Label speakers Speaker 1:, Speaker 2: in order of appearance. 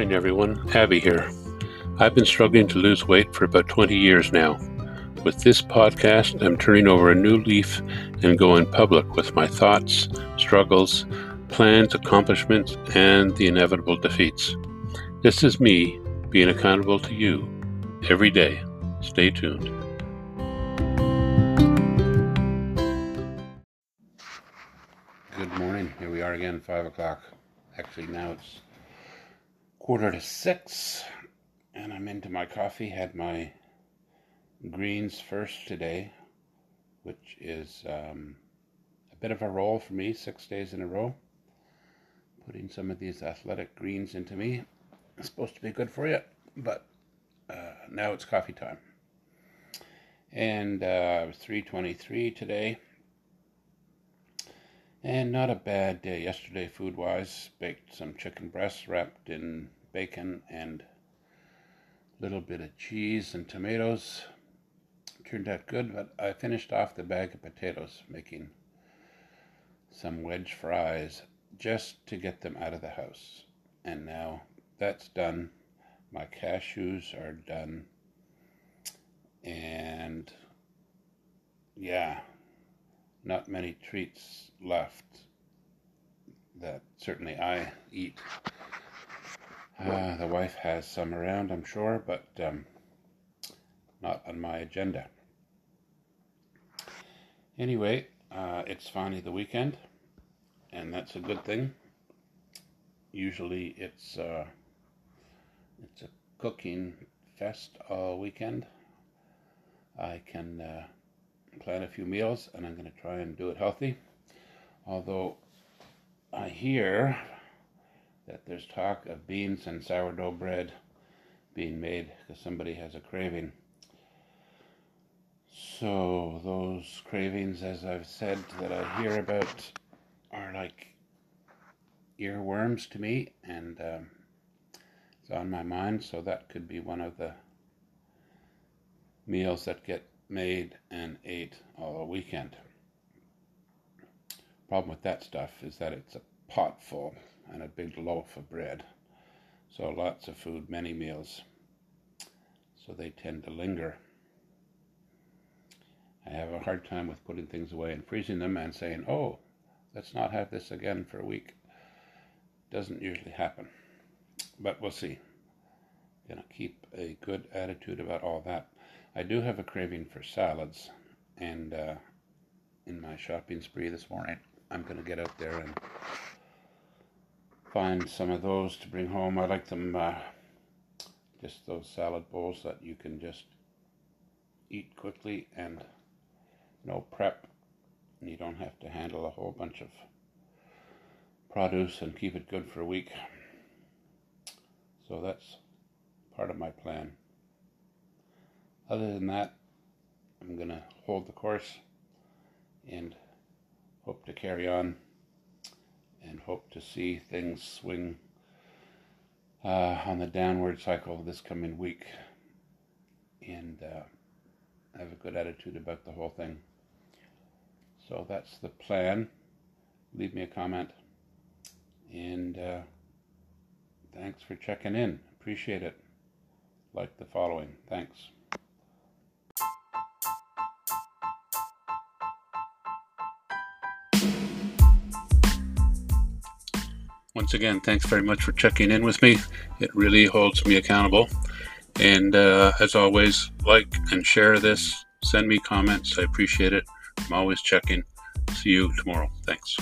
Speaker 1: morning, everyone. Abby here. I've been struggling to lose weight for about 20 years now. With this podcast, I'm turning over a new leaf and going public with my thoughts, struggles, plans, accomplishments, and the inevitable defeats. This is me being accountable to you every day. Stay tuned. Good morning. Here we are again, 5 o'clock. Actually, now it's quarter to 6, and I'm into my coffee. Had my greens first today, which is um, a bit of a roll for me, six days in a row. Putting some of these athletic greens into me. It's supposed to be good for you, but uh, now it's coffee time. And uh, 323 today. And not a bad day yesterday, food wise. Baked some chicken breasts wrapped in bacon and a little bit of cheese and tomatoes turned out good, but I finished off the bag of potatoes making some wedge fries just to get them out of the house. And now that's done. My cashews are done. And yeah, not many treats left that certainly I eat. Uh, the wife has some around, I'm sure, but um, not on my agenda. Anyway, uh, it's finally the weekend, and that's a good thing. Usually, it's uh, it's a cooking fest all weekend. I can plan a few meals, and I'm going to try and do it healthy. Although I hear that there's talk of beans and sourdough bread being made because somebody has a craving. So, those cravings, as I've said, that I hear about are like earworms to me, and um, it's on my mind, so that could be one of the meals that get made and ate all weekend. Problem with that stuff is that it's a pot full and a big loaf of bread. So lots of food, many meals. So they tend to linger. I have a hard time with putting things away and freezing them and saying, oh, let's not have this again for a week. Doesn't usually happen. But we'll see. Gonna keep a good attitude about all that. I do have a craving for salads, and uh, in my shopping spree this morning, I'm gonna get out there and find some of those to bring home. I like them, uh, just those salad bowls that you can just eat quickly and no prep. You don't have to handle a whole bunch of produce and keep it good for a week. So that's part of my plan. Other than that, I'm going to hold the course and hope to carry on and hope to see things swing uh, on the downward cycle this coming week and uh, have a good attitude about the whole thing. So that's the plan. Leave me a comment. And uh, thanks for checking in. Appreciate it. Like the following. Thanks. Once again, thanks very much for checking in with me. It really holds me accountable. And uh, as always, like and share this. Send me comments. I appreciate it. I'm always checking. See you tomorrow. Thanks.